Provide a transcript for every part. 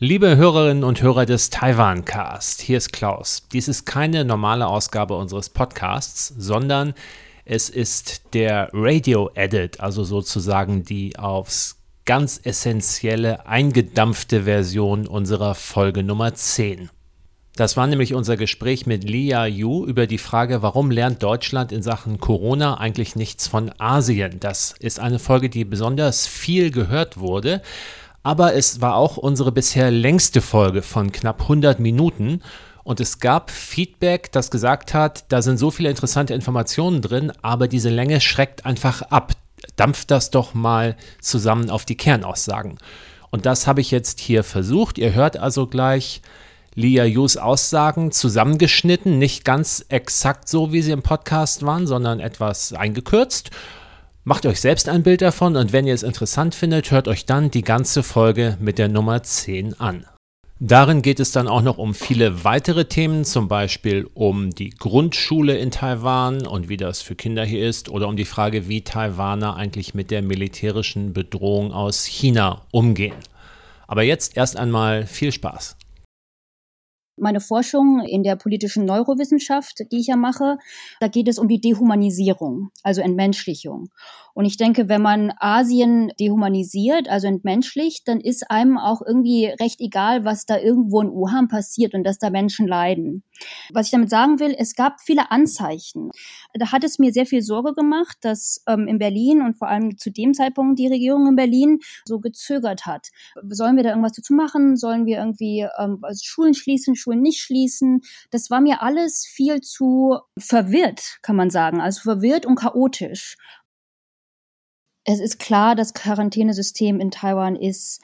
Liebe Hörerinnen und Hörer des Taiwan Cast, hier ist Klaus. Dies ist keine normale Ausgabe unseres Podcasts, sondern es ist der Radio Edit, also sozusagen die aufs ganz essentielle eingedampfte Version unserer Folge Nummer 10. Das war nämlich unser Gespräch mit Lia Yu über die Frage, warum lernt Deutschland in Sachen Corona eigentlich nichts von Asien? Das ist eine Folge, die besonders viel gehört wurde aber es war auch unsere bisher längste Folge von knapp 100 Minuten. Und es gab Feedback, das gesagt hat, da sind so viele interessante Informationen drin, aber diese Länge schreckt einfach ab. Dampft das doch mal zusammen auf die Kernaussagen. Und das habe ich jetzt hier versucht. Ihr hört also gleich Lia Yus Aussagen zusammengeschnitten, nicht ganz exakt so, wie sie im Podcast waren, sondern etwas eingekürzt. Macht euch selbst ein Bild davon und wenn ihr es interessant findet, hört euch dann die ganze Folge mit der Nummer 10 an. Darin geht es dann auch noch um viele weitere Themen, zum Beispiel um die Grundschule in Taiwan und wie das für Kinder hier ist, oder um die Frage, wie Taiwaner eigentlich mit der militärischen Bedrohung aus China umgehen. Aber jetzt erst einmal viel Spaß. Meine Forschung in der politischen Neurowissenschaft, die ich ja mache, da geht es um die Dehumanisierung, also Entmenschlichung. Und ich denke, wenn man Asien dehumanisiert, also entmenschlicht, dann ist einem auch irgendwie recht egal, was da irgendwo in Wuhan passiert und dass da Menschen leiden. Was ich damit sagen will, es gab viele Anzeichen. Da hat es mir sehr viel Sorge gemacht, dass ähm, in Berlin und vor allem zu dem Zeitpunkt die Regierung in Berlin so gezögert hat. Sollen wir da irgendwas dazu machen? Sollen wir irgendwie ähm, also Schulen schließen, Schulen nicht schließen? Das war mir alles viel zu verwirrt, kann man sagen. Also verwirrt und chaotisch. Es ist klar, das Quarantänesystem in Taiwan ist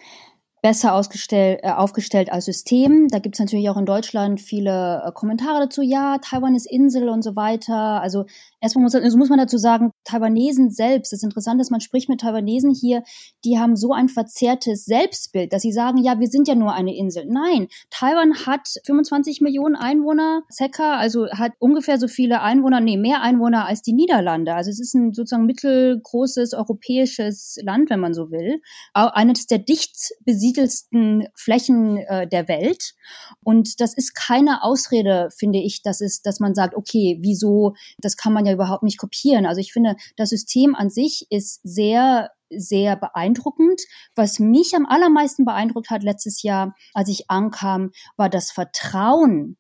besser ausgestellt, äh, aufgestellt als System. Da gibt es natürlich auch in Deutschland viele äh, Kommentare dazu. Ja, Taiwan ist Insel und so weiter. Also erstmal muss, also muss man dazu sagen, Taiwanesen selbst, das ist interessant, dass man spricht mit Taiwanesen hier, die haben so ein verzerrtes Selbstbild, dass sie sagen, ja, wir sind ja nur eine Insel. Nein, Taiwan hat 25 Millionen Einwohner, circa, also hat ungefähr so viele Einwohner, nee, mehr Einwohner als die Niederlande. Also es ist ein sozusagen mittelgroßes europäisches Land, wenn man so will. Auch eines der dicht besiedelten besiedelsten Flächen äh, der Welt. Und das ist keine Ausrede, finde ich, dass es, dass man sagt, okay, wieso, das kann man ja überhaupt nicht kopieren. Also ich finde, das System an sich ist sehr sehr beeindruckend. Was mich am allermeisten beeindruckt hat letztes Jahr, als ich ankam, war das Vertrauen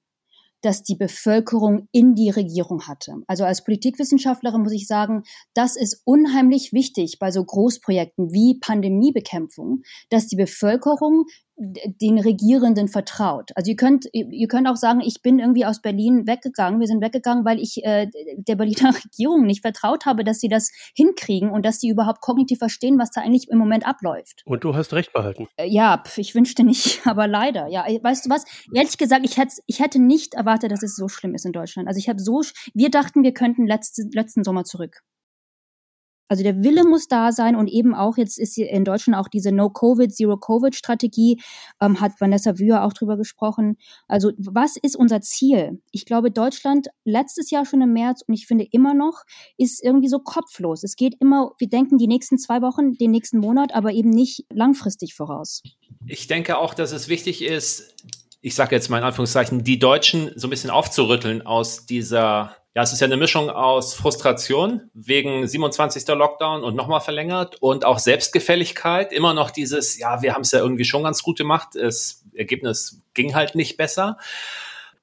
das die Bevölkerung in die Regierung hatte. Also als Politikwissenschaftlerin muss ich sagen, das ist unheimlich wichtig bei so Großprojekten wie Pandemiebekämpfung, dass die Bevölkerung den Regierenden vertraut. Also ihr könnt, ihr könnt auch sagen, ich bin irgendwie aus Berlin weggegangen. Wir sind weggegangen, weil ich äh, der Berliner Regierung nicht vertraut habe, dass sie das hinkriegen und dass sie überhaupt kognitiv verstehen, was da eigentlich im Moment abläuft. Und du hast recht behalten. Äh, ja, ich wünschte nicht, aber leider. Ja, weißt du was? Ehrlich gesagt, ich hätte, ich hätte nicht erwartet, dass es so schlimm ist in Deutschland. Also ich habe so, wir dachten, wir könnten letzte, letzten Sommer zurück. Also der Wille muss da sein und eben auch jetzt ist hier in Deutschland auch diese No-Covid, Zero-Covid-Strategie, ähm, hat Vanessa Wühr auch drüber gesprochen. Also was ist unser Ziel? Ich glaube, Deutschland letztes Jahr schon im März und ich finde immer noch, ist irgendwie so kopflos. Es geht immer, wir denken die nächsten zwei Wochen, den nächsten Monat, aber eben nicht langfristig voraus. Ich denke auch, dass es wichtig ist, ich sage jetzt mal in Anführungszeichen, die Deutschen so ein bisschen aufzurütteln aus dieser ja, es ist ja eine Mischung aus Frustration wegen 27. Lockdown und nochmal verlängert und auch Selbstgefälligkeit. Immer noch dieses, ja, wir haben es ja irgendwie schon ganz gut gemacht. Das Ergebnis ging halt nicht besser.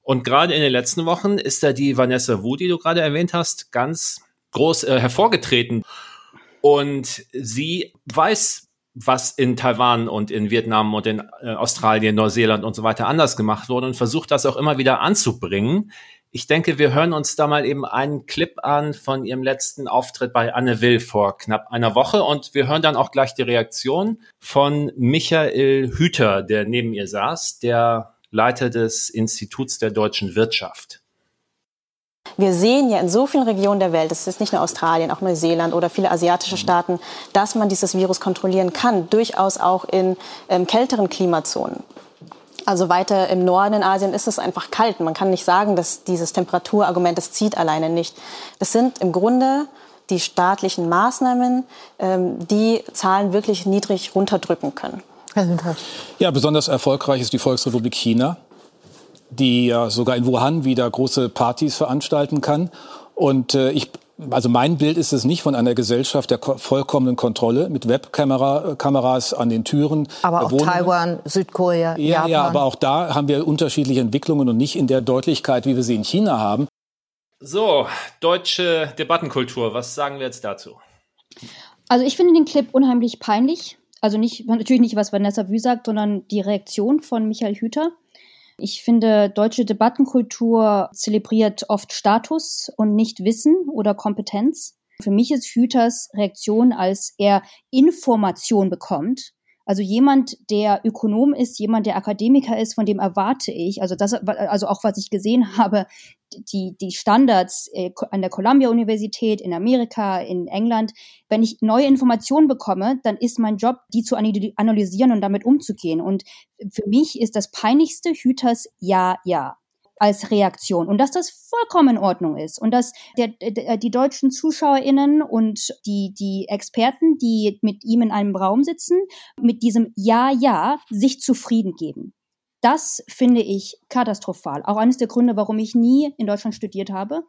Und gerade in den letzten Wochen ist da die Vanessa Wu, die du gerade erwähnt hast, ganz groß äh, hervorgetreten. Und sie weiß, was in Taiwan und in Vietnam und in äh, Australien, Neuseeland und so weiter anders gemacht wurde und versucht das auch immer wieder anzubringen ich denke, wir hören uns da mal eben einen Clip an von ihrem letzten Auftritt bei Anne Will vor knapp einer Woche und wir hören dann auch gleich die Reaktion von Michael Hüter, der neben ihr saß, der Leiter des Instituts der deutschen Wirtschaft. Wir sehen ja in so vielen Regionen der Welt, das ist nicht nur Australien, auch Neuseeland oder viele asiatische Staaten, dass man dieses Virus kontrollieren kann, durchaus auch in ähm, kälteren Klimazonen. Also weiter im Norden in Asien ist es einfach kalt. Man kann nicht sagen, dass dieses Temperaturargument, das zieht alleine nicht. Das sind im Grunde die staatlichen Maßnahmen, ähm, die Zahlen wirklich niedrig runterdrücken können. Ja, besonders erfolgreich ist die Volksrepublik China, die ja sogar in Wuhan wieder große Partys veranstalten kann. Und äh, ich also mein Bild ist es nicht von einer Gesellschaft der vollkommenen Kontrolle mit Webkameras an den Türen. Aber auch Wohnungen. Taiwan, Südkorea, ja, Japan. Ja, aber auch da haben wir unterschiedliche Entwicklungen und nicht in der Deutlichkeit, wie wir sie in China haben. So, deutsche Debattenkultur, was sagen wir jetzt dazu? Also ich finde den Clip unheimlich peinlich. Also nicht, natürlich nicht, was Vanessa Wü sagt, sondern die Reaktion von Michael Hüter. Ich finde, deutsche Debattenkultur zelebriert oft Status und nicht Wissen oder Kompetenz. Für mich ist Hüters Reaktion, als er Information bekommt, also jemand, der Ökonom ist, jemand, der Akademiker ist, von dem erwarte ich, also das, also auch was ich gesehen habe, die, die Standards äh, an der Columbia-Universität in Amerika, in England, wenn ich neue Informationen bekomme, dann ist mein Job, die zu analysieren und damit umzugehen. Und für mich ist das peinlichste Hüters Ja, ja als Reaktion und dass das vollkommen in Ordnung ist und dass der, der, die deutschen ZuschauerInnen und die, die Experten, die mit ihm in einem Raum sitzen, mit diesem Ja, ja sich zufrieden geben. Das finde ich katastrophal. Auch eines der Gründe, warum ich nie in Deutschland studiert habe.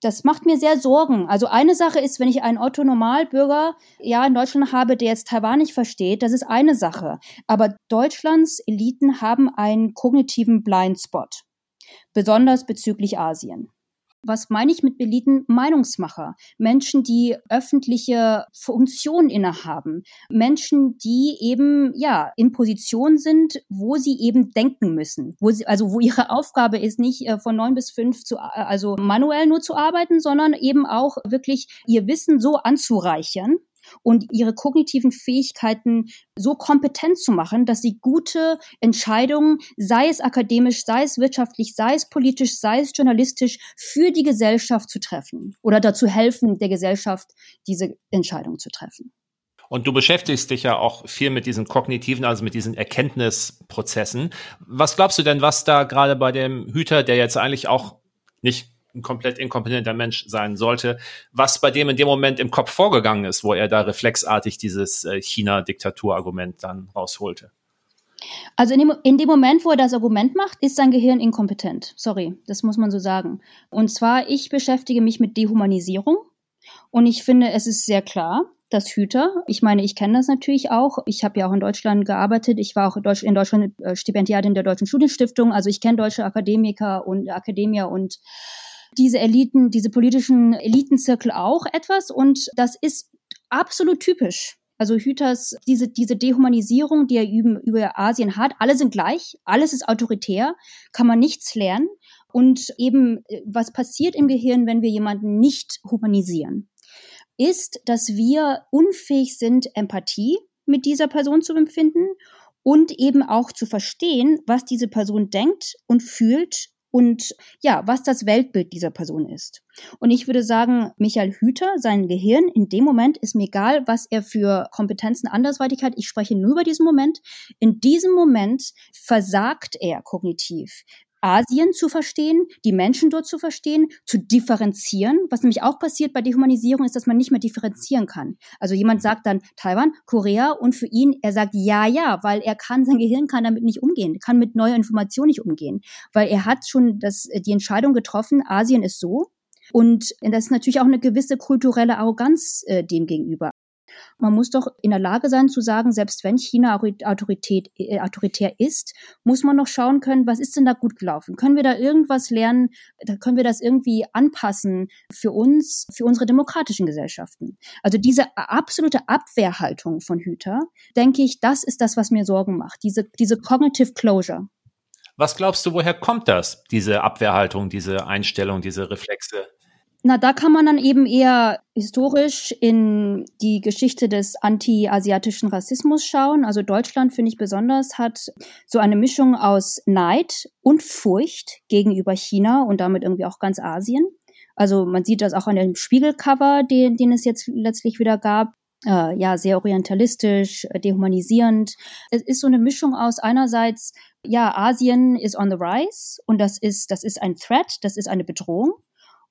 Das macht mir sehr Sorgen. Also eine Sache ist, wenn ich einen Otto Normalbürger ja in Deutschland habe, der jetzt Taiwan nicht versteht, das ist eine Sache. Aber Deutschlands Eliten haben einen kognitiven Blindspot besonders bezüglich Asien. Was meine ich mit Beliten? Meinungsmacher. Menschen, die öffentliche Funktionen innehaben. Menschen, die eben, ja, in Position sind, wo sie eben denken müssen. Wo sie, also, wo ihre Aufgabe ist, nicht äh, von neun bis fünf zu, äh, also manuell nur zu arbeiten, sondern eben auch wirklich ihr Wissen so anzureichern, und ihre kognitiven Fähigkeiten so kompetent zu machen, dass sie gute Entscheidungen, sei es akademisch, sei es wirtschaftlich, sei es politisch, sei es journalistisch, für die Gesellschaft zu treffen oder dazu helfen, der Gesellschaft diese Entscheidung zu treffen. Und du beschäftigst dich ja auch viel mit diesen kognitiven, also mit diesen Erkenntnisprozessen. Was glaubst du denn, was da gerade bei dem Hüter, der jetzt eigentlich auch nicht ein komplett inkompetenter Mensch sein sollte, was bei dem in dem Moment im Kopf vorgegangen ist, wo er da reflexartig dieses äh, China-Diktatur-Argument dann rausholte. Also in dem, in dem, Moment, wo er das Argument macht, ist sein Gehirn inkompetent. Sorry, das muss man so sagen. Und zwar, ich beschäftige mich mit Dehumanisierung und ich finde, es ist sehr klar, dass Hüter, ich meine, ich kenne das natürlich auch. Ich habe ja auch in Deutschland gearbeitet. Ich war auch in Deutschland äh, Stipendiatin der Deutschen Studienstiftung. Also ich kenne deutsche Akademiker und Akademier und diese Eliten, diese politischen Elitenzirkel auch etwas und das ist absolut typisch. Also Hüters, diese, diese Dehumanisierung, die er über, Asien hat, alle sind gleich, alles ist autoritär, kann man nichts lernen. Und eben, was passiert im Gehirn, wenn wir jemanden nicht humanisieren, ist, dass wir unfähig sind, Empathie mit dieser Person zu empfinden und eben auch zu verstehen, was diese Person denkt und fühlt und ja, was das Weltbild dieser Person ist. Und ich würde sagen, Michael Hüter, sein Gehirn in dem Moment ist mir egal, was er für Kompetenzen, Andersweitigkeit, ich spreche nur über diesen Moment. In diesem Moment versagt er kognitiv. Asien zu verstehen, die Menschen dort zu verstehen, zu differenzieren. Was nämlich auch passiert bei Dehumanisierung ist, dass man nicht mehr differenzieren kann. Also jemand sagt dann Taiwan, Korea und für ihn, er sagt ja, ja, weil er kann, sein Gehirn kann damit nicht umgehen, kann mit neuer Information nicht umgehen, weil er hat schon das, die Entscheidung getroffen, Asien ist so. Und das ist natürlich auch eine gewisse kulturelle Arroganz äh, dem gegenüber. Man muss doch in der Lage sein zu sagen, selbst wenn China Autorität, äh, autoritär ist, muss man noch schauen können, was ist denn da gut gelaufen? Können wir da irgendwas lernen? Können wir das irgendwie anpassen für uns, für unsere demokratischen Gesellschaften? Also diese absolute Abwehrhaltung von Hüter, denke ich, das ist das, was mir Sorgen macht. Diese, diese cognitive closure. Was glaubst du, woher kommt das, diese Abwehrhaltung, diese Einstellung, diese Reflexe? Na, da kann man dann eben eher historisch in die Geschichte des anti-asiatischen Rassismus schauen. Also Deutschland, finde ich besonders, hat so eine Mischung aus Neid und Furcht gegenüber China und damit irgendwie auch ganz Asien. Also man sieht das auch an dem Spiegelcover, den, den es jetzt letztlich wieder gab. Äh, ja, sehr orientalistisch, dehumanisierend. Es ist so eine Mischung aus einerseits, ja, Asien is on the rise und das ist, das ist ein Threat, das ist eine Bedrohung.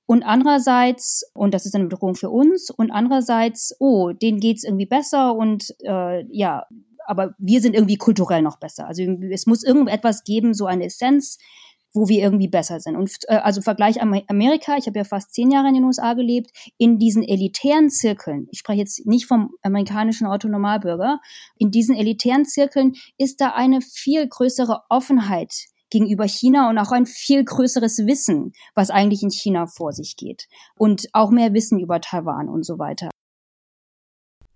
Und andererseits, und das ist eine Bedrohung für uns, und andererseits, oh, denen geht's irgendwie besser und äh, ja, aber wir sind irgendwie kulturell noch besser. Also es muss irgendetwas geben, so eine Essenz, wo wir irgendwie besser sind. Und äh, also Vergleich Amerika, ich habe ja fast zehn Jahre in den USA gelebt, in diesen elitären Zirkeln, ich spreche jetzt nicht vom amerikanischen Autonomalbürger, in diesen elitären Zirkeln ist da eine viel größere Offenheit gegenüber China und auch ein viel größeres Wissen, was eigentlich in China vor sich geht. Und auch mehr Wissen über Taiwan und so weiter.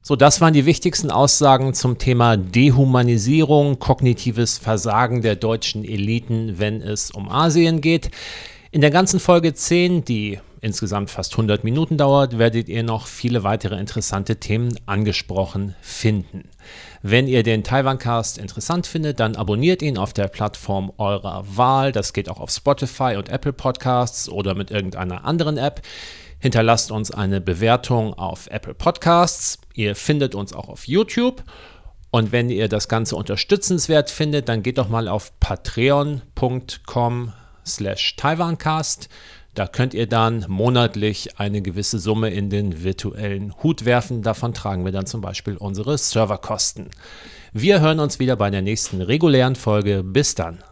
So, das waren die wichtigsten Aussagen zum Thema Dehumanisierung, kognitives Versagen der deutschen Eliten, wenn es um Asien geht. In der ganzen Folge 10, die insgesamt fast 100 Minuten dauert, werdet ihr noch viele weitere interessante Themen angesprochen finden. Wenn ihr den Taiwan-Cast interessant findet, dann abonniert ihn auf der Plattform eurer Wahl. Das geht auch auf Spotify und Apple Podcasts oder mit irgendeiner anderen App. Hinterlasst uns eine Bewertung auf Apple Podcasts. Ihr findet uns auch auf YouTube. Und wenn ihr das Ganze unterstützenswert findet, dann geht doch mal auf patreon.com slash taiwancast. Da könnt ihr dann monatlich eine gewisse Summe in den virtuellen Hut werfen. Davon tragen wir dann zum Beispiel unsere Serverkosten. Wir hören uns wieder bei der nächsten regulären Folge. Bis dann.